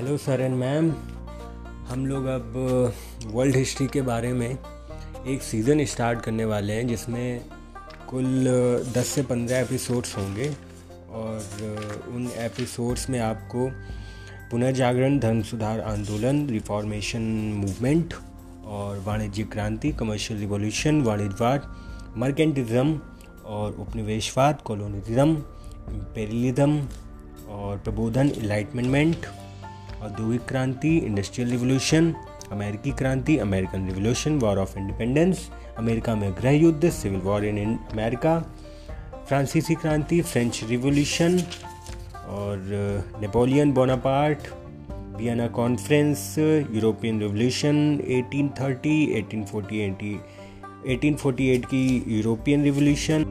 Hello sir and ma'am हम लोग अब वर्ल्ड हिस्ट्री के बारे में एक सीज़न स्टार्ट करने वाले हैं, जिसमें कुल 10 से 15 एपिसोड्स होंगे। और उन एपिसोड्स में आपको पुनर्जागरण, धन सुधार आंदोलन रिफॉर्मेशन मूवमेंट और वाणिज्यिक क्रांति कमर्शियल रिवॉल्यूशन वाणिज्यवाद मर्केंटिज्म और उपनिवेशवाद कॉलोनिज्म इम्पेरियलिज्म और प्रबोधन इलाइटमेंट औद्योगिक क्रांति इंडस्ट्रियल रिवोल्यूशन अमेरिकी क्रांति American revolution war of independence America में गृह युद्ध सिविल वॉर इन अमेरिका फ्रांसीसी क्रांति फ्रेंच रिवोल्यूशन और Napoleon Bonaparte Vienna conference European revolution 1830 1840 1848 की यूरोपियन रिवोल्यूशन